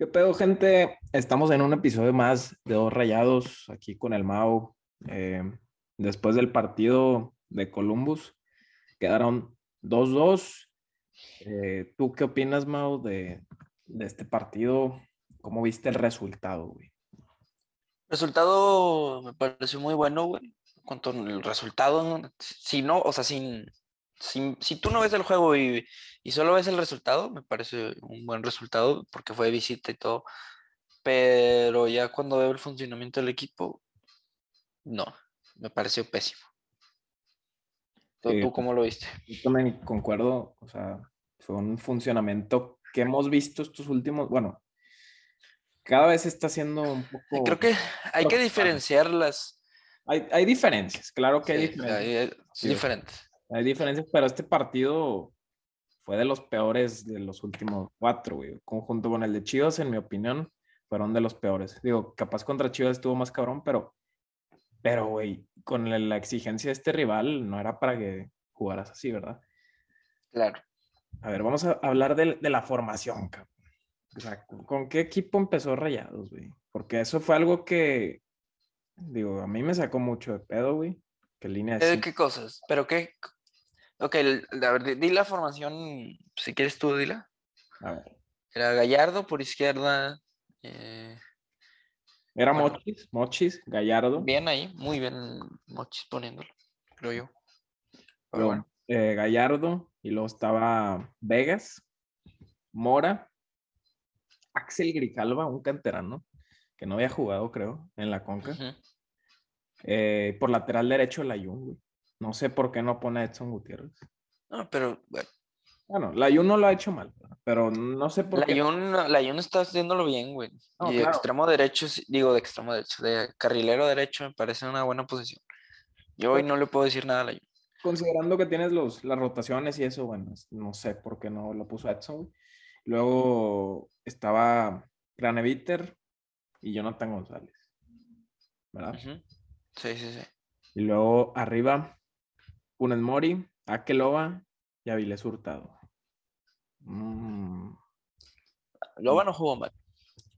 ¿Qué pedo, gente? Estamos en un episodio más de Dos Rayados aquí con el Mau. Eh, después del partido de Columbus, quedaron 2-2. Eh, ¿Tú qué opinas, de, de este partido? ¿Cómo viste el resultado, güey? Resultado me pareció muy bueno, güey. Cuanto al resultado, si no, o sea, sin, sin- si tú no ves el juego y, y solo ves el resultado, me parece un buen resultado porque fue de visita y todo. Pero ya cuando veo el funcionamiento del equipo, no, me pareció pésimo. ¿Tú, Sí, tú cómo lo viste? Yo también concuerdo, o sea, fue un funcionamiento que hemos visto estos últimos, bueno, cada vez está siendo un poco... Creo que hay que preocupante. diferenciar las... Hay, hay diferencias, claro que hay sí, o diferencias. hay- hay- Sí, diferentes. Hay diferencias, pero este partido fue de los peores de los últimos cuatro, güey. Conjunto con el de Chivas, en mi opinión, fueron de los peores. Digo, capaz contra Chivas estuvo más cabrón, pero, pero, güey, con la, exigencia de este rival, no era para que jugaras así, ¿verdad? Claro. A ver, vamos a hablar de, de la formación, cabrón. O sea, ¿con- ¿con qué equipo empezó Rayados, güey? Porque eso fue algo que, digo, a mí me sacó mucho de pedo, güey. Que línea de ¿Qué cosas? ¿Pero qué? Ok, a ver, di- la formación, si quieres tú, dila. A ver, Era Gallardo por izquierda. eh, era Bueno. Mochis, Mochis, Gallardo. bien ahí, muy bien Mochis poniéndolo, creo yo. Pero bueno, eh, Gallardo, y luego estaba Vegas, Mora, Axel Grijalva, un canterano, que no había jugado, creo, en la Conca. Eh, por lateral derecho, Layun, güey. No sé por qué no pone a Edson Gutiérrez. No, pero bueno, Bueno, Layun no lo ha hecho mal, pero no sé por qué. Layún, Layún está haciéndolo bien, güey. No, y de extremo derecho, digo de extremo derecho, de carrilero derecho me parece una buena posición. Yo hoy no le puedo decir nada a Layún. Considerando que tienes los, las rotaciones y eso, bueno, no sé por qué no lo puso Edson. güey. Luego estaba Graneviter y Jonathan González. ¿Verdad? Sí, sí, sí. Y luego arriba, Funes Mori, Akeloba y Avilés Hurtado. Mm, Loba no jugó mal.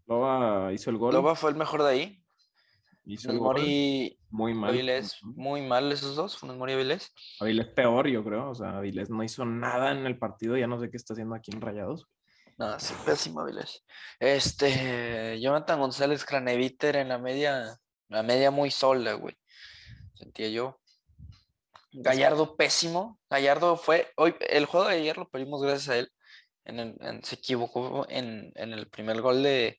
Loba hizo el gol. Loba fue el mejor de ahí. hizo Funes el gol. Mori, Muy mal. Avilés, muy mal esos dos, Funes Mori y Avilés. Avilés peor, yo creo. O sea, Avilés no hizo nada en el partido. Ya no sé qué está haciendo aquí en Rayados. No, sí, pésimo Avilés. Este, Jonathan González Craneviter en la media, la media muy sola, güey. Sentía yo. Gallardo pésimo. Gallardo fue, hoy, el juego de ayer lo perdimos gracias a él. En el- en- se equivocó en, en el primer gol de,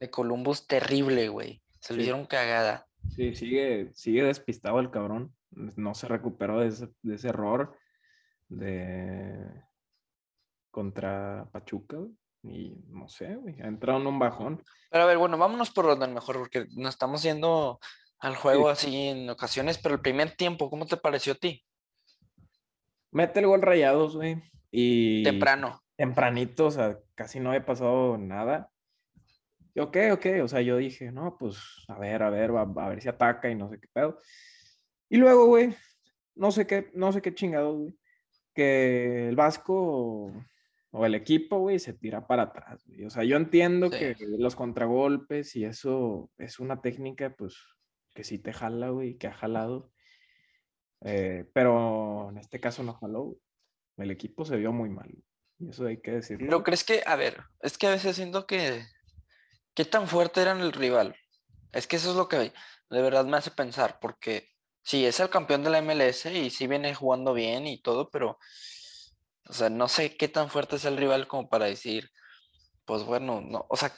de Columbus, terrible, güey. Se le Sí. dieron cagada. Sí, sigue, sigue despistado el cabrón. No se recuperó de ese, de ese error de contra Pachuca. güey. Y no sé, güey. Ha entrado en un bajón. Pero a ver, bueno, vámonos por orden mejor, porque nos estamos yendo al juego así en ocasiones, pero el primer tiempo, ¿cómo te pareció a ti? Mete el gol rayados, güey. Y Temprano. tempranito, o sea, casi no había pasado nada. Y ok, ok, o sea, yo dije, no, pues a ver, a ver, va- a ver si ataca y no sé qué pedo. Y luego, güey, no sé qué, no sé qué chingados, güey, que el Vasco o el equipo, güey, se tira para atrás, güey. O sea, yo entiendo Sí. que los contragolpes y eso es una técnica, pues, que sí te jala, güey, que ha jalado. Eh, pero en este caso no jaló. El equipo se vio muy mal. Y eso hay que decirlo. ¿No crees que, a ver, es que a veces siento que, ¿qué tan fuerte era el rival? Es que eso es lo que de verdad me hace pensar, porque sí, es el campeón de la MLS y sí viene jugando bien y todo, pero, o sea, no sé qué tan fuerte es el rival como para decir, pues bueno, no, o sea,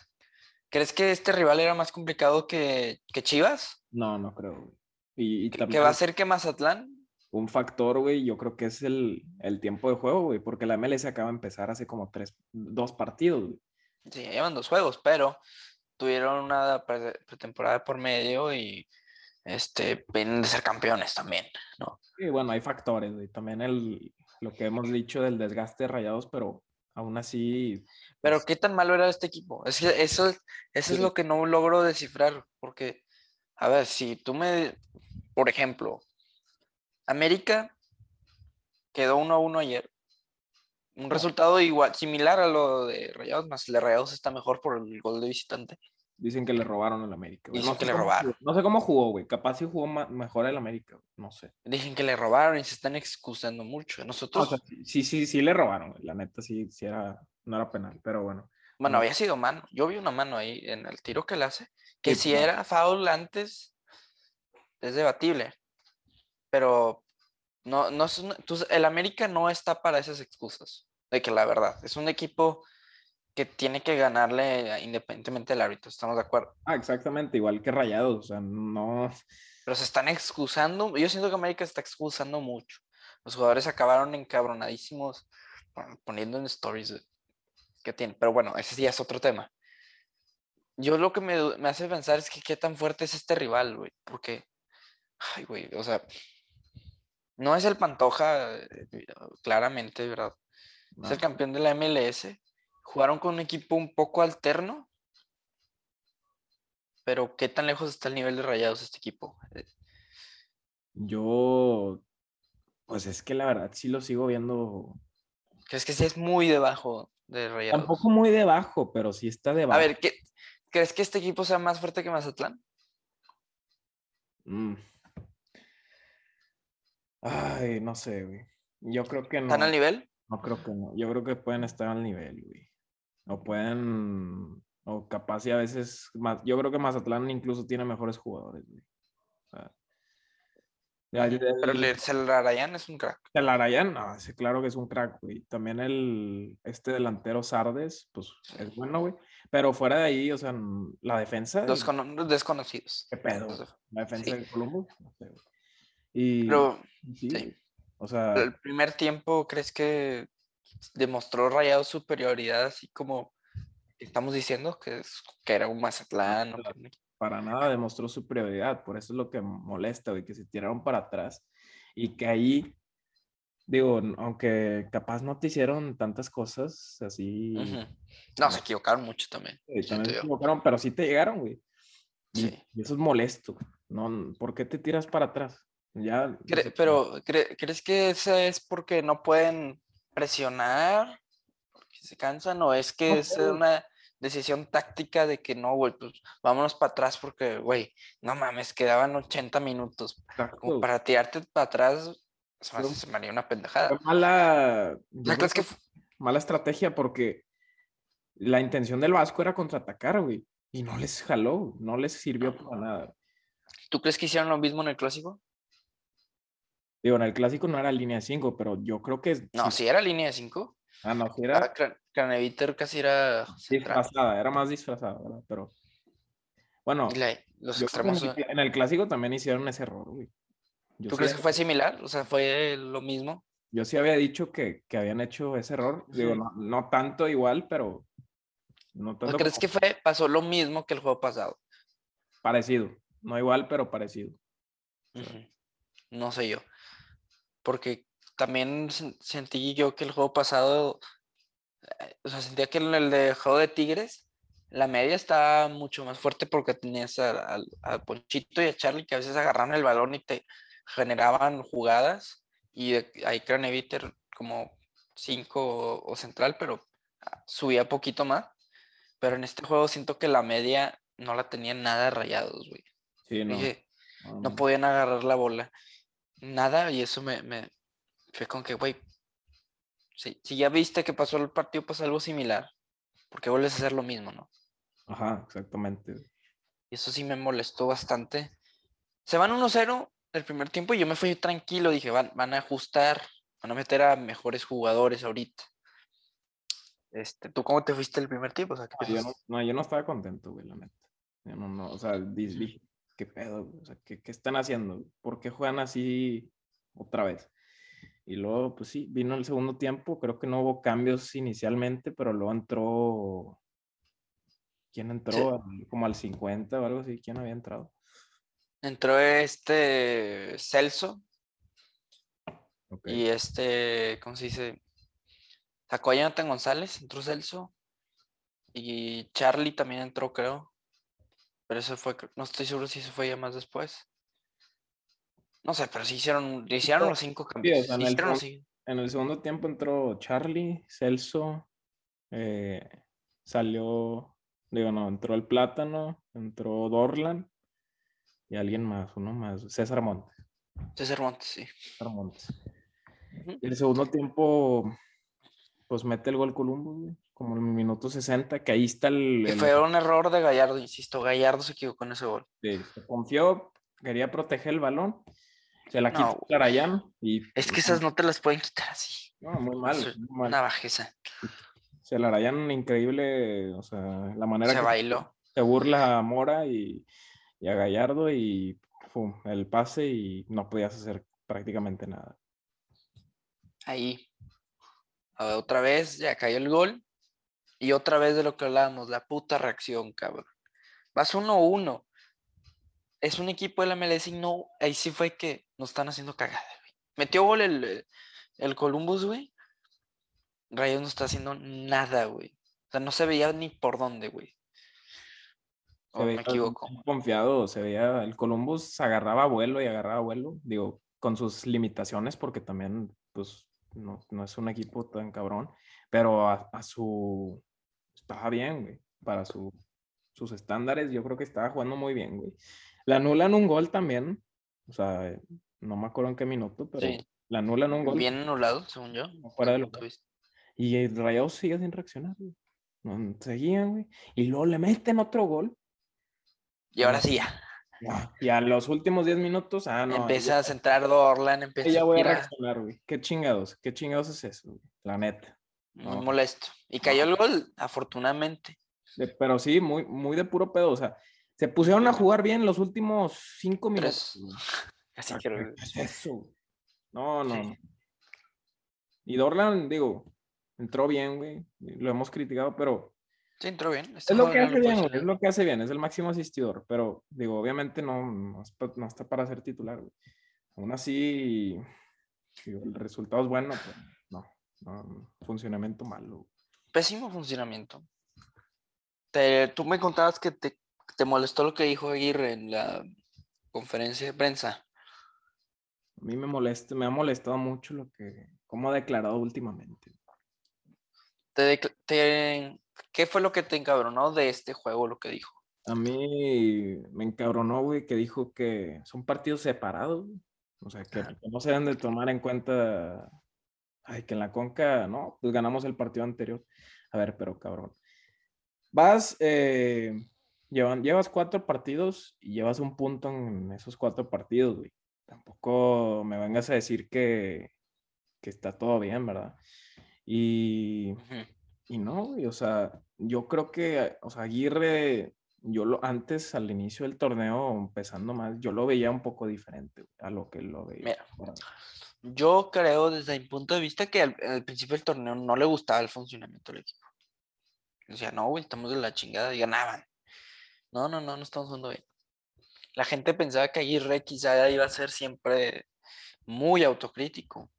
¿crees que este rival era más complicado que, que Chivas? No, no creo. Y, y ¿Que va a ser que Mazatlán? un factor, güey, yo creo que es el, el tiempo de juego, güey, porque la MLS acaba de empezar hace como tres, dos partidos, güey. Sí, llevan dos juegos, pero tuvieron una pre- pretemporada por medio y este, vienen de ser campeones también, ¿no? Y bueno, hay factores, güey. También el, lo que hemos dicho del desgaste de rayados, pero aún así, Pero pues, qué tan malo era este equipo. Es que eso, es- eso es lo que no logro descifrar, porque, a ver, si tú me, por ejemplo, América quedó 1 a 1 ayer, Un resultado igual, similar a lo de Rayados, más el de Rayados está mejor por el gol de visitante. Dicen que le robaron el América. güey. Dicen No que sé le cómo robaron. jugó, No sé cómo jugó, güey. Capaz sí jugó mejor el América. güey, No sé. Dicen que le robaron y se están excusando mucho. No, Nosotros, o sea, sí, sí, sí le robaron. güey. La neta sí, sí era, no era penal, pero bueno. bueno, no. había sido mano. Yo vi una mano ahí en el tiro que le hace. Que Sí, si era foul antes, es debatible. Pero no, no tú- el América no está para esas excusas. De que la verdad, es un equipo que tiene que ganarle independientemente del árbitro, estamos de acuerdo. Ah, exactamente, igual que Rayados. O sea, no. Pero se están excusando. Yo siento que América se está excusando mucho. Los jugadores acabaron encabronadísimos pon- poniendo en stories que tienen. Pero bueno, ese ya es otro tema. Yo lo que me, me hace pensar es que qué tan fuerte es este rival, güey. Porque, ay, güey, o sea, no es el Pantoja, eh, claramente, ¿verdad? Es el no. campeón de la MLS. Jugaron con un equipo un poco alterno. Pero qué tan lejos está el nivel de rayados este equipo. Yo, pues es que la verdad sí lo sigo viendo. ¿Crees que sí es muy debajo de Rayados? Tampoco muy debajo, pero sí está A debajo. ver, ¿qué, ¿crees que este equipo sea más fuerte que Mazatlán? Mm. Ay, no sé, güey. Yo creo que no. ¿Están al nivel? No creo que no. Yo creo que pueden estar al nivel, güey. O pueden. O capaz y a veces. Más, yo creo que Mazatlán incluso tiene mejores jugadores, güey. O sea, el- Pero el- el Celarayán es un crack. el Arayán, no, ese claro que es un crack, güey. También el, este delantero Sardes, pues es bueno, güey. Pero fuera de ahí, o sea, la defensa, Los cono- los desconocidos. ¿qué pedo? La defensa sí. de Columbus, no sé, güey. Y Pero sí, sí. o sea, el primer tiempo, ¿crees que demostró Rayados superioridad así como estamos diciendo que, es- que era un Mazatlán? o que un equipo- para nada demostró superioridad. Por eso es lo que molesta, güey, que se tiraron para atrás y que ahí, digo, aunque capaz no te hicieron tantas cosas así, Ujú. No, se equivocaron mucho también. siento también se equivocaron, pero sí te llegaron, güey. Y, Sí. y eso es molesto. No, ¿por qué te tiras para atrás? Ya, o Cre- sea, pero, cre- ¿crees que ese es porque no pueden presionar? Porque se cansan, o es que es una decisión táctica de que no, güey, pues vámonos para atrás porque, güey, no mames, quedaban 80 minutos. exacto, Como para tirarte para atrás, se me, hace- se me haría una pendejada. mala, yo O sea, creo ¿crees que que fu- mala estrategia porque la intención del Vasco era contraatacar, güey. Y no les jaló, no les sirvió para nada. ¿Tú crees que hicieron lo mismo en el clásico? Digo, en el clásico no era línea 5, pero yo creo que No, sí. era línea de 5. Ah, no, sí era Craneviter casi era disfrazada, era más disfrazada, ¿verdad? Pero bueno, la- los en, extremos. el, en el clásico también hicieron ese error, güey. Yo, ¿Tú crees que fue similar? O sea, fue lo mismo. yo sí había dicho que, que habían hecho ese error. Digo, no, no tanto igual, pero no ¿O tanto crees como que fue, pasó lo mismo que el juego pasado? parecido. No igual, pero parecido. No sé yo. Porque también sen- sentí yo que el juego pasado, eh, o sea, sentía que en el de juego de Tigres, la media estaba mucho más fuerte porque tenías a, al- a Ponchito y a Charlie que a veces agarraban el balón y te generaban jugadas. Y de- ahí Craneviter como 5 o, o central, pero subía poquito más. Pero en este juego siento que la media no la tenían nada rayados, güey. Sí, no. Dije, no, no no. podían agarrar la bola. Nada, y eso me, me fue con que, güey, si, si ya viste que pasó el partido, pasa algo similar, porque vuelves a hacer lo mismo, ¿no? Ajá, exactamente. Y eso sí me molestó bastante. Se van 1-0 el primer tiempo y yo me fui tranquilo, dije, van, van a ajustar, van a meter a mejores jugadores ahorita. Este, ¿Tú cómo te fuiste el primer tiempo? O sea, ¿qué Ah, Yo no, no, yo no estaba contento, güey, la neta. No, no, o sea, di- dije, ¿qué pedo? O sea, ¿qué, qué están haciendo? ¿Por qué juegan así otra vez? Y luego, pues sí, vino el segundo tiempo, creo que no hubo cambios inicialmente, pero luego entró, ¿quién entró? Como al 50 o algo así, ¿quién había entrado? Entró este Celso y este, ¿cómo se dice? Sacó a Jonathan González, entró Celso. Y Charlie también entró, creo. Pero eso fue, no estoy seguro si eso fue ya más después. No sé, pero sí hicieron, hicieron los cinco cambios. en el hicieron los seg- cinco. en el segundo tiempo entró Charlie, Celso, eh, salió, digo, no, entró el Plátano, entró Dorlan y alguien más, uno más, César Montes. César Montes, sí. César Montes. Y el segundo tiempo, pues mete el gol Columbus, güey, como en el minuto 60, que ahí está el... Y el- fue un error de Gallardo, insisto. Gallardo se equivocó en ese gol. Sí, se confió, quería proteger el balón, se la No, quitó Clarayán y... Es que esas no te las pueden quitar así. No, muy mal, Eso es muy mal. Una bajeza. Se la Arayán increíble, o sea, la manera Se que bailó. se burla a Mora y, y a Gallardo y pum, el pase y no podías hacer prácticamente nada. Ahí. Ah, Otra vez ya cayó el gol. Y otra vez de lo que hablábamos, la puta reacción, cabrón. Vas 1-1. Es un equipo de la MLS y no. Ahí sí fue que nos están haciendo cagada, güey. Metió gol el, el Columbus, güey. Rayos no está haciendo nada, güey. O sea, no se veía ni por dónde, güey. O me equivoco. Confiado, se veía, el Columbus agarraba vuelo y agarraba vuelo, digo, con sus limitaciones, porque también, pues, no, no es un equipo tan cabrón, pero a, a su, estaba bien, güey, para su, sus estándares, yo creo que estaba jugando muy bien, güey. Le anulan un gol también, o sea, no me acuerdo en qué minuto, pero Sí. le anulan un gol. Bien anulado, según yo. Fuera de vista. Y el Rayados sigue sin reaccionar, güey. No, seguían, güey. Y luego le meten otro gol. Y ahora sí ya. Y a los últimos 10 minutos, ah, no. empieza a centrar Dorlan, empieza Ya voy a reaccionar, güey. Qué chingados, qué chingados es eso, güey. La neta. Muy No. molesto. Y cayó el gol, afortunadamente. De- pero sí, muy, muy de puro pedo. O sea, se pusieron a jugar bien los últimos 5 minutos. Ah, que ¿qué es eso? No, no. Sí. no. Y Dorlan, digo, entró bien, güey. Lo hemos criticado, pero sí, entró bien. Es lo que hace bien, es lo que hace bien, es el máximo asistidor, pero digo, obviamente no, no, está para ser titular, güey. Aún así, digo, el resultado es bueno, pero no, no, funcionamiento malo. Pésimo funcionamiento. Te- tú me contabas que te, te molestó lo que dijo Aguirre en la conferencia de prensa. A mí me molesta, me ha molestado mucho lo que, cómo ha declarado últimamente. Te te- ¿Qué fue lo que te encabronó de este juego, lo que dijo? A mí me encabronó, güey, que dijo que son partidos separados, güey. O sea, que, que no se deben de tomar en cuenta, ay, que en la Conca, no, pues ganamos el partido anterior. A ver, pero cabrón. Vas, eh, llevan, llevas cuatro partidos y llevas un punto en esos cuatro partidos, güey. Tampoco me vengas a decir que, que está todo bien, ¿verdad? Y, Ujú. Y no, güey, o sea, yo creo que, o sea, Aguirre, yo lo, antes al inicio del torneo, empezando más, yo lo veía un poco diferente a lo que lo veía. Mira. Yo creo desde mi punto de vista que al, al principio del torneo no le gustaba el funcionamiento del equipo. Decía, no, güey, estamos de la chingada y ganaban. No, no, no, no estamos jugando bien. La gente pensaba que Aguirre quizá iba a ser siempre muy autocrítico.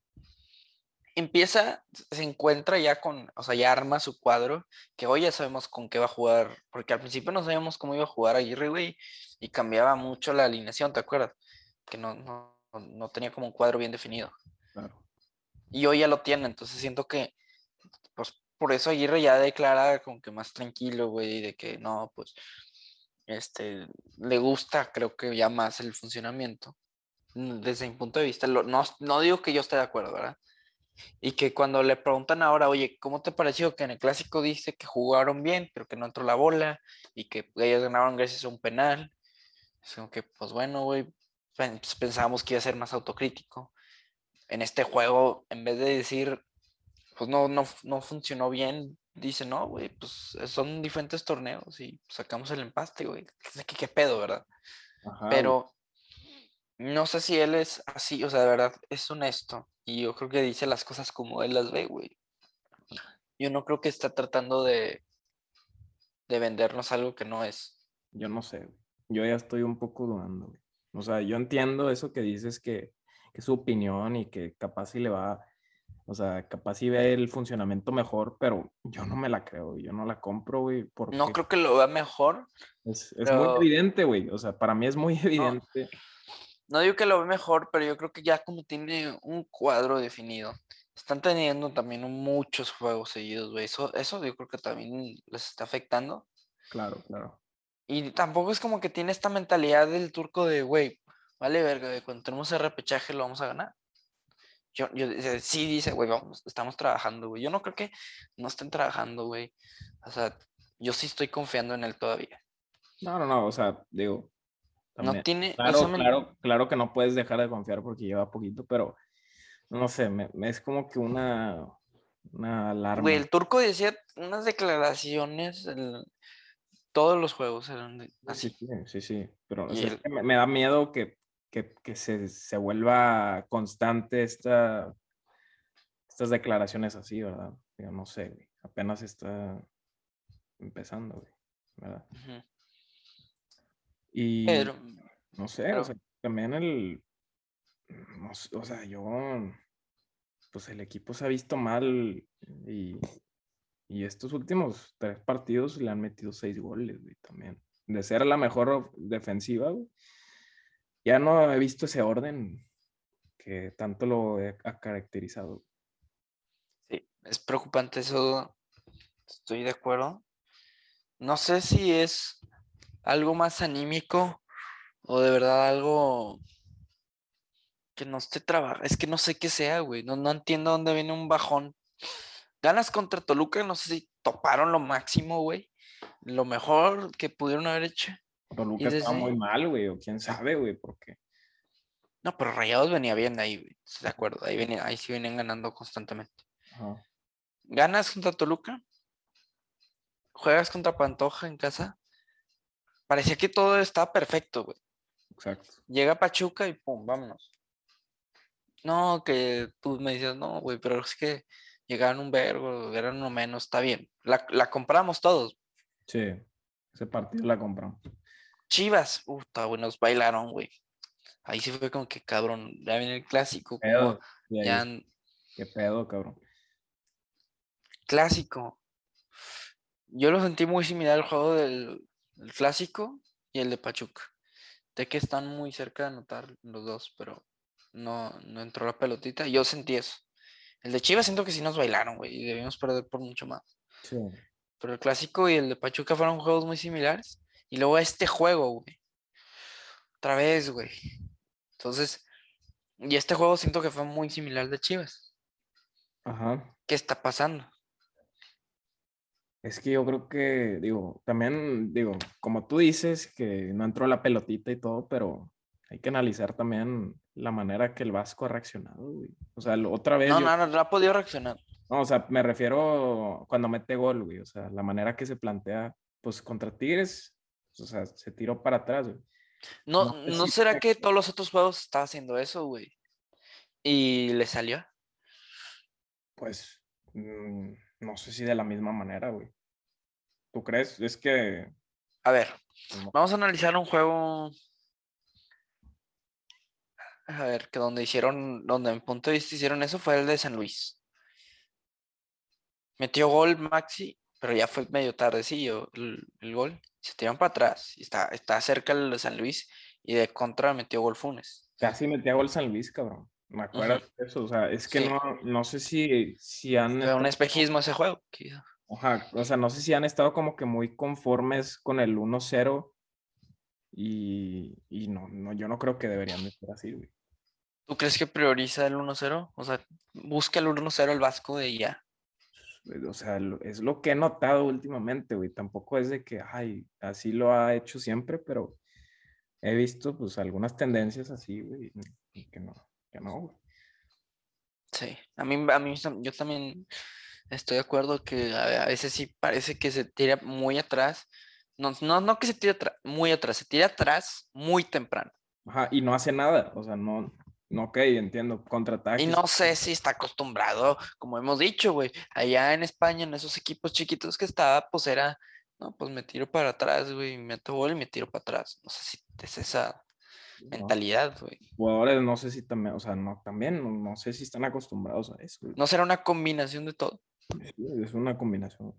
Empieza, se encuentra ya con, o sea, ya arma su cuadro, que hoy ya sabemos con qué va a jugar, porque al principio no sabíamos cómo iba a jugar Aguirre, güey, y cambiaba mucho la alineación, ¿te acuerdas? Que no, no, no tenía como un cuadro bien definido. Claro. Y hoy ya lo tiene, entonces siento que, pues por eso Aguirre ya declara como que más tranquilo, güey, de que no, pues, este, le gusta, creo que ya más el funcionamiento. Desde mi punto de vista, lo- no, no digo que yo esté de acuerdo, ¿verdad? Y que cuando le preguntan ahora, oye, ¿cómo te pareció que en el clásico dice que jugaron bien, pero que no entró la bola y que ellos ganaron gracias a un penal? Es como que, pues bueno, güey, pues, pensábamos que iba a ser más autocrítico. En este juego, en vez de decir, pues no, no, no funcionó bien, dice, no, güey, pues son diferentes torneos y sacamos el empate, güey. ¿Qué, pedo, verdad? Ajá. Pero no sé si él es así, o sea, de verdad es honesto. Y yo creo que dice las cosas como él las ve, güey. Yo no creo que está tratando de, de vendernos algo que no es. Yo no sé, güey. Yo ya estoy un poco dudando, güey. O sea, yo entiendo eso que dices que, que es su opinión y que capaz si le va, o sea, capaz si ve el funcionamiento mejor, pero yo no me la creo, güey. Yo no la compro, güey, porque No creo que lo vea mejor. es, es pero- muy evidente, güey. O sea, para mí es muy evidente. No digo que lo vea mejor, pero yo creo que ya como tiene un cuadro definido, están teniendo también muchos juegos seguidos, güey. Eso, eso yo creo que también les está afectando. Claro, claro. Y tampoco es como que tiene esta mentalidad del turco de, güey, vale verga, güey, cuando tenemos el repechaje lo vamos a ganar. Yo, yo sí dice, güey, vamos, estamos trabajando, güey. Yo no creo que no estén trabajando, güey. O sea, yo sí estoy confiando en él todavía. No, no, no, o sea, digo. No tiene. Claro, claro, claro que no puedes dejar de confiar porque lleva poquito, pero no sé, me, me es como que una, una alarma. Güey, el turco decía unas declaraciones en todos los juegos eran así. sí, sí, sí, pero o es que me, me da miedo que, que, que se, se vuelva constante esta, estas declaraciones así, ¿verdad? Yo no sé, güey, apenas está empezando, güey, ¿verdad? Ujú. Y Pero, no sé, pero- o sea, también el, no o sea, yo, pues el equipo se ha visto mal y, y estos últimos tres partidos le han metido seis goles, güey, también. De ser la mejor defensiva, güey. Ya no he visto ese orden que tanto lo ha caracterizado. sí, es preocupante eso. Estoy de acuerdo. No sé si es algo más anímico o de verdad algo que no esté trabajando. Es que no sé qué sea, güey. No, no entiendo dónde viene un bajón. Ganas contra Toluca, no sé si toparon lo máximo, güey. Lo mejor que pudieron haber hecho. Toluca estaba desde- muy mal, güey, o quién sabe, güey, porque No, pero Rayados venía bien de ahí, güey. De acuerdo, ahí, venía, ahí sí venían ganando constantemente. ajá, Ganas contra Toluca, juegas contra Pantoja en casa. Parecía que todo estaba perfecto, güey. exacto. Llega Pachuca y pum, vámonos. No, que tú me dices, no, güey, pero es que llegaron un vergo, eran uno menos, está bien. La, la compramos todos. Sí, ese partido la compramos. Chivas, puta, güey, nos bailaron, güey. Ahí sí fue como que cabrón, ya viene el clásico, Pedo, ya qué pedo, cabrón. clásico. Yo lo sentí muy similar al juego del, del clásico y el de Pachuca. De que están muy cerca de anotar los dos, pero no, no entró la pelotita. Yo sentí eso. El de Chivas siento que sí nos bailaron, güey, y debimos perder por mucho más. Sí. Pero el clásico y el de Pachuca fueron juegos muy similares. Y luego este juego, güey. Otra vez, güey. Entonces, y este juego siento que fue muy similar al de Chivas. Ajá. ¿Qué está pasando? Es que yo creo que, digo, también, digo, como tú dices, que no entró la pelotita y todo, pero hay que analizar también la manera que el Vasco ha reaccionado, güey. O sea, otra vez. No, yo- no, no, no ha podido reaccionar. no, o sea, me refiero cuando mete gol, güey. O sea, la manera que se plantea, pues contra Tigres, o sea, se tiró para atrás, güey. No, No sé ¿no si será que todos los otros juegos estaba haciendo eso, güey? Y le salió. Pues, mm, no sé si de la misma manera, güey. ¿Tú crees? Es que. A ver, vamos a analizar un juego. A ver, que donde hicieron, donde en punto de vista hicieron eso fue el de San Luis. Metió gol Maxi, pero ya fue medio tardecillo el, el gol. Se tiraron para atrás. Y está, está cerca el de San Luis. Y de contra metió gol Funes. Casi metía gol San Luis, cabrón. Me acuerdo de eso. O sea, es que Sí. no, no sé si, si han. Fue un espejismo ese juego. Ajá, o sea, no sé si han estado como que muy conformes con el 1-0. Y, y no, no, yo no creo que deberían de ser así, güey. ¿Tú crees que prioriza el 1-0? O sea, busca el 1-0 el Vasco de ya. Pues, O sea, es lo que he notado últimamente, güey. Tampoco es de que, ay, así lo ha hecho siempre, pero he visto, pues, algunas tendencias así, güey, y que no, que no, güey. Sí, a mí, a mí yo también estoy de acuerdo que a veces sí parece que se tira muy atrás. No, no, no que se tire atrás, muy atrás, se tira atrás muy temprano. Ajá, y no hace nada, o sea, no, no, ok, entiendo, contraataques. Y no sé si está acostumbrado, como hemos dicho, güey, allá en España, en esos equipos chiquitos que estaba, pues era, no, pues me tiro para atrás, güey, meto gol y me tiro para atrás. No sé si es esa ¿no? mentalidad, güey. Jugadores, no sé si también, o sea, no, también, no, no sé si están acostumbrados a eso. No será una combinación de todo. Sí, es una combinación.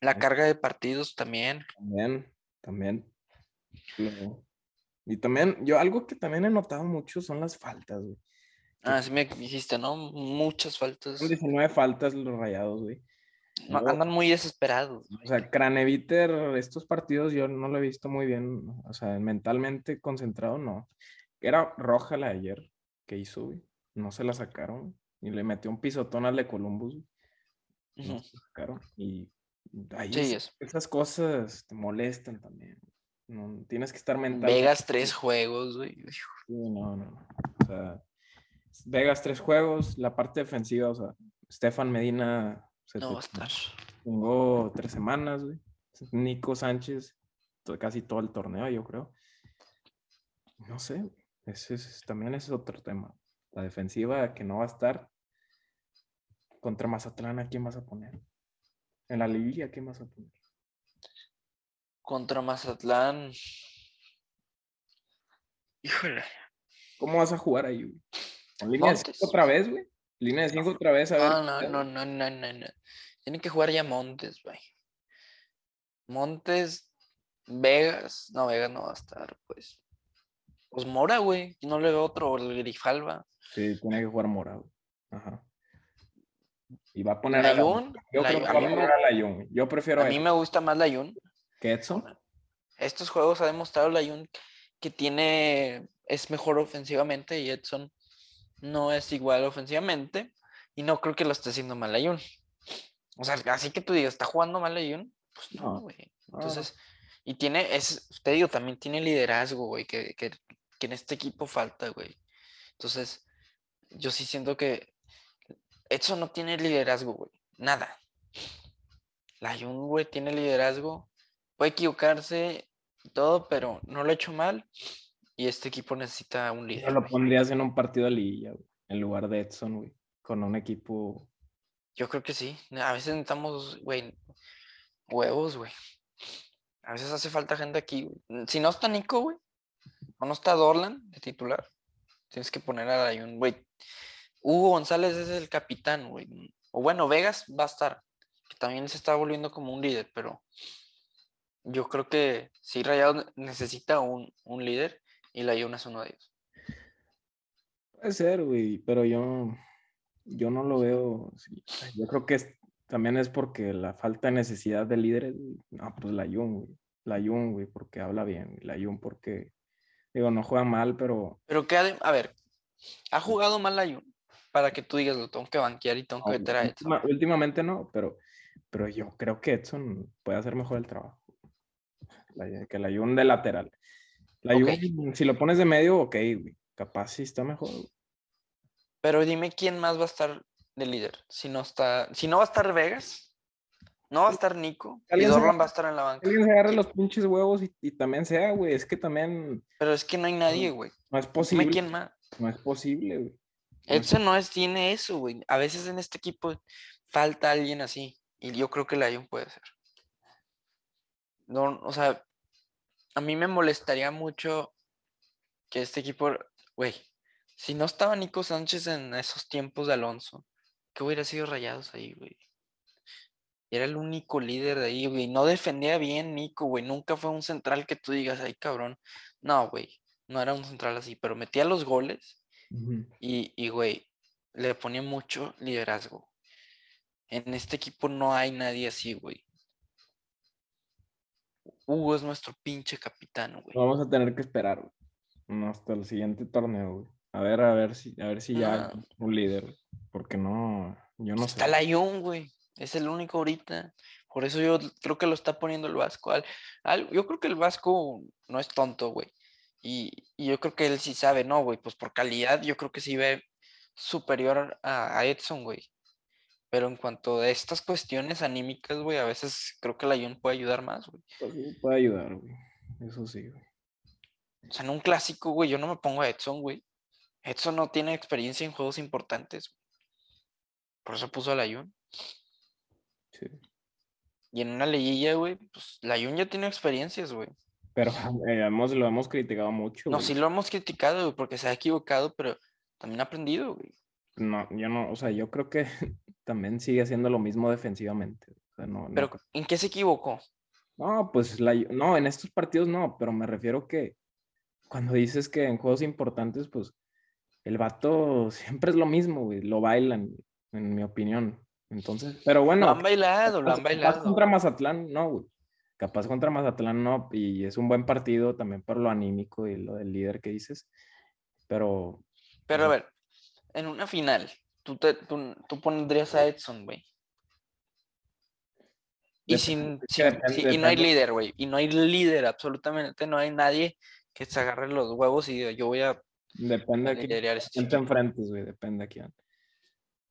La Sí. carga de partidos también. También, también. Y también, yo algo que también he notado mucho son las faltas, güey. Ah, sí me dijiste, ¿no? Muchas faltas. Son 19 faltas los rayados, güey. No, andan muy desesperados. O sea, Craneviter, estos partidos yo no lo he visto muy bien, o sea, mentalmente concentrado, no. Era roja la de ayer que hizo, güey. No se la sacaron. Y le metió un pisotón al de Columbus, sacaron. Y ahí Sí, es- es. esas cosas te molestan también. No, tienes que estar mental. Vegas tres juegos, güey. Sí, no, no, no. O sea, Vegas tres juegos, la parte defensiva, o sea, Stefan Medina se No va a estar. Tengo tres semanas, güey. Nico Sánchez, casi todo el torneo, yo creo. No sé, ese es, también ese es otro tema. La defensiva que no va a estar. Contra Mazatlán, ¿a quién vas a poner? En la liguilla, ¿a quién vas a poner? Contra Mazatlán. Híjole. ¿Cómo vas a jugar ahí, güey? ¿Con línea de Montes. cinco otra vez, güey? Línea de cinco otra vez, a ver. No, no, no, no, no, no, no. Tienen que jugar ya Montes, güey. Montes, Vegas. No, Vegas no va a estar, pues. Pues Mora, güey. No le veo otro, el Grifalva. Sí, tiene que jugar morado. Ajá. Y va a poner a Layún. Yo creo que va a poner a güey. Yo prefiero A mí eso me gusta más Layun. que Edson. Estos juegos ha demostrado Layun que tiene. Es mejor ofensivamente y Edson no es igual ofensivamente. Y no creo que lo esté haciendo mal Layun. O sea, así que tú digas, ¿está jugando mal Layun? Pues no, güey. No, Entonces, y tiene, es, te digo, también tiene liderazgo, güey, que, que, que en este equipo falta, güey. Entonces, yo sí siento que Edson no tiene liderazgo, güey. Nada. Layun, güey, tiene liderazgo. Puede equivocarse y todo, pero no lo ha hecho mal. Y este equipo necesita un Yo líder. lo güey. pondrías en un partido de liguilla, güey, en lugar de Edson, güey. Con un equipo. Yo creo que sí. A veces necesitamos, güey, huevos, güey. A veces hace falta gente aquí, güey. Si no está Nico, güey, no está Dorlan de titular, tienes que poner a Layun, güey. Hugo González es el capitán, güey. O bueno, Vegas va a estar, que también se está volviendo como un líder, pero yo creo que sí, Rayado necesita un, un líder y Layun es uno de ellos. Puede ser, güey, pero yo, yo no lo veo. Yo creo que también es porque la falta de necesidad de líderes. No, pues la güey. La Jun, güey, porque habla bien. La Jun porque, digo, no juega mal, pero Pero que, a ver, ha jugado mal Layun para que tú digas, lo tengo que banquear y tengo que meter a Edson. última- últimamente no, pero, pero yo creo que Edson puede hacer mejor el trabajo. La- que la Jun de lateral. La Ok. Jun, si lo pones de medio, ok. Capaz sí está mejor. Pero dime quién más va a estar de líder. Si no está, si no va a estar Vegas, no va a estar Nico y Dorlan va- a estar en la banca. Alguien se agarre los pinches huevos y, y también sea, güey. Es que también Pero es que no hay nadie, güey. no es posible. quién más. No es posible, güey. No es- no es, tiene eso, güey. A veces en este equipo falta alguien así. Y yo creo que Lion puede ser. No, o sea, a mí me molestaría mucho que este equipo, güey, si no estaba Nico Sánchez en esos tiempos de Alonso, que hubiera sido rayados ahí, güey. Era el único líder de ahí, güey. No defendía bien Nico, güey. Nunca fue un central que tú digas, ay, cabrón. No, güey. No era un central así, pero metía los goles y, y, güey, le ponía mucho liderazgo. En este equipo no hay nadie así, güey. Hugo es nuestro pinche capitán, güey. Vamos a tener que esperar, güey. No, hasta el siguiente torneo, güey. A ver, a ver si, a ver si ya Ah. un líder. güey. Porque no, yo no Está sé. Layún, güey. Es el único ahorita. Por eso yo creo que lo está poniendo el Vasco. Al- al- yo creo que el Vasco no es tonto, güey. Y, y yo creo que él sí sabe, no, güey. Pues por calidad, yo creo que sí ve superior a, a Edson, güey. Pero en cuanto a estas cuestiones anímicas, güey, a veces creo que Layún puede ayudar más, güey. Pues puede ayudar, güey. Eso sí, güey. O sea, en un clásico, güey, yo no me pongo a Edson, güey. Edson no tiene experiencia en juegos importantes. Por eso puso a Layún. Sí. Y en una liguilla, güey, pues Layún ya tiene experiencias, güey. Pero eh, hemos, lo hemos criticado mucho. No, güey. sí lo hemos criticado, güey, porque se ha equivocado, pero también ha aprendido, güey. No, yo no, o sea, yo creo que también sigue haciendo lo mismo defensivamente. O sea, no, no Pero ¿en qué se equivocó? No, pues la, no, en estos partidos no, pero me refiero que cuando dices que en juegos importantes, pues el vato siempre es lo mismo, güey. Lo bailan, en mi opinión. Entonces, pero bueno. Lo han bailado, lo capaz- han capaz bailado. contra Mazatlán, no, güey. Capaz contra Mazatlán, no. Y es un buen partido también por lo anímico y lo del líder que dices. Pero Pero a Ajá. ver, en una final, tú, te, tú, tú pondrías a Edson, güey. Y, sin, es que sin- depende- sí, y no hay líder, güey. Y no hay líder, absolutamente no hay nadie que se agarre los huevos y diga, yo voy a depende de quién este te equipo". enfrentes, güey. Depende a quién.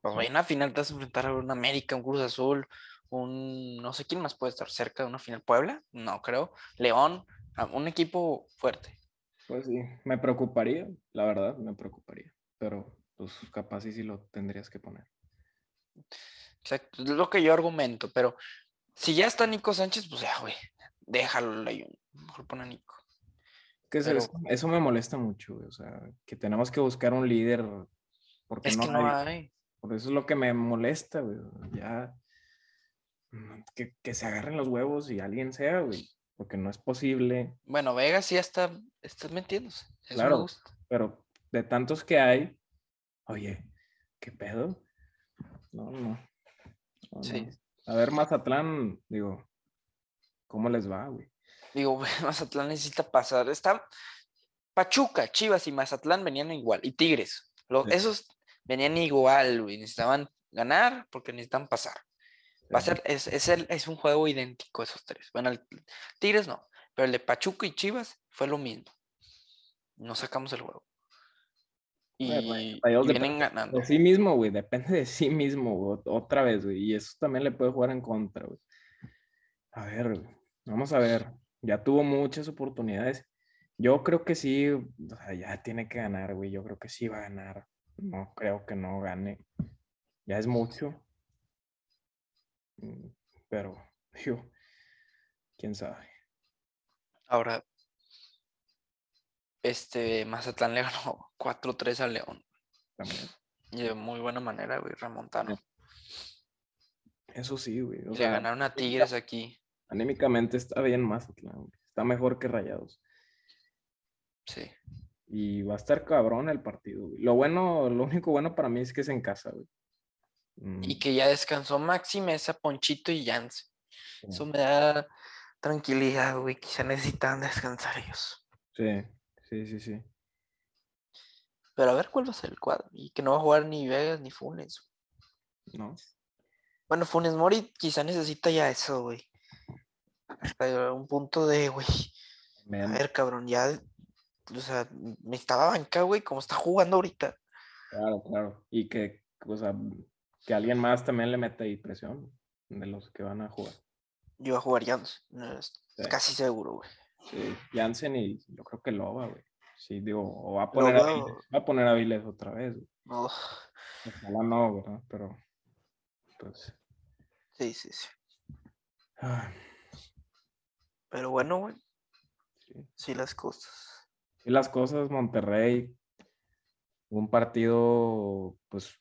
Pues, en una final te vas a enfrentar a un América, un Cruz Azul, un... No sé quién más puede estar cerca de una final. ¿Puebla? No, creo. León, un equipo fuerte. Pues sí, me preocuparía, la verdad, me preocuparía. Pero, pues capaz sí, sí lo tendrías que poner. Exacto, es lo que yo argumento, pero si ya está Nico Sánchez, pues ya, güey, déjalo mejor pon a Nico. Que eso, Pero- eso- eso me molesta mucho, güey. O sea, que tenemos que buscar un líder. Porque Es no que no hay. hay. Por eso es lo que me molesta, güey. Ya. mm, Que, que se agarren los huevos y alguien sea, güey. Porque no es posible. Bueno, Vegas sí ya está, está metiéndose. Eso me Claro. gusta. Pero de tantos que hay, oye, ¿qué pedo? No, no. no, Sí. no. A ver, Mazatlán, digo, ¿cómo les va, güey? Digo, Mazatlán necesita pasar. Está Pachuca, Chivas y Mazatlán venían igual. Y Tigres. Los, Sí. Esos venían igual, güey. Necesitaban ganar porque necesitan pasar. Va a ser, es, es, el- es un juego idéntico esos tres. Bueno, el Tigres no, pero el de Pachuca y Chivas fue lo mismo. No sacamos el juego. Y, Bueno, y Rayados vienen ganando. De sí mismo, güey. Depende de sí mismo, güey, otra vez, güey. Y eso también le puede jugar en contra, güey. A ver, güey, Vamos a ver. Ya tuvo muchas oportunidades. Yo creo que sí, o sea, ya tiene que ganar, güey. Yo creo que sí va a ganar. No creo que no gane. Ya es mucho. Mm, Pero, digo, quién sabe. Ahora, este Mazatlán le ganó 4-3 al León. También. Y de muy buena manera, güey, remontaron. Eso sí, güey. O le sea, ganaron a Tigres aquí. anímicamente está bien Mazatlán, güey. Está mejor que Rayados. Sí. Y va a estar cabrón el partido, güey. Lo bueno, lo único bueno para mí es que es en casa, güey. Mm, Y que ya descansó Maxi Mesa, Ponchito y Jans. sí, Eso me da tranquilidad, güey. Quizá necesitan descansar ellos. Sí, sí, sí, sí. Pero a ver cuál va a ser el cuadro. Y que no va a jugar ni Vegas ni Funes. ¿No? Bueno, Funes Mori quizá necesita ya eso, güey. Hasta un punto de, güey. A ver, cabrón, ya. O sea, necesitaba banca, güey, como está jugando ahorita. Claro, claro. Y que, o sea, que alguien más también le meta ahí presión de los que van a jugar. Yo a jugar Jans. no, es Sí. Casi seguro, güey. Sí, Jansen y yo creo que Loba, güey. Sí, digo, o va a poner a Loba Viles, va a poner a Viles otra vez, güey. Ugh, Ojalá no, ¿verdad? Pero, pues. sí, sí, sí. ah, Pero bueno, güey, sí. sí las cosas. Y las cosas, Monterrey, un partido, pues,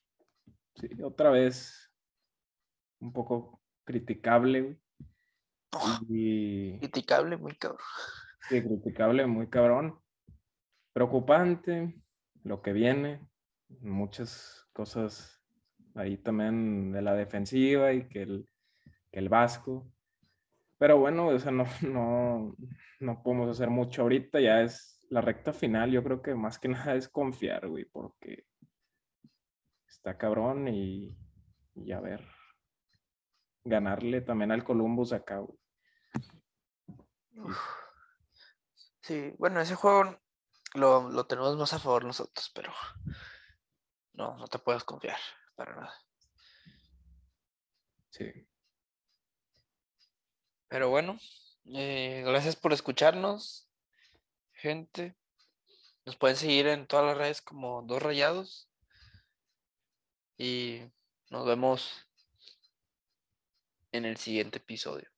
sí, otra vez un poco criticable, güey. Y criticable, muy cabrón. sí, criticable, muy cabrón. Preocupante lo que viene, muchas cosas ahí también de la defensiva y que el, que el Vasco. Pero bueno, o sea, no, no, no podemos hacer mucho ahorita, ya es la recta final, yo creo que más que nada es confiar, güey, porque está cabrón y, y a ver, ganarle también al Columbus acá, güey. Uf. Sí, bueno, ese juego lo, lo tenemos más a favor nosotros, pero no, no te puedes confiar para nada. Sí. Pero bueno, eh, gracias por escucharnos, gente. Nos pueden seguir en todas las redes como Dos Rayados. Y nos vemos en el siguiente episodio.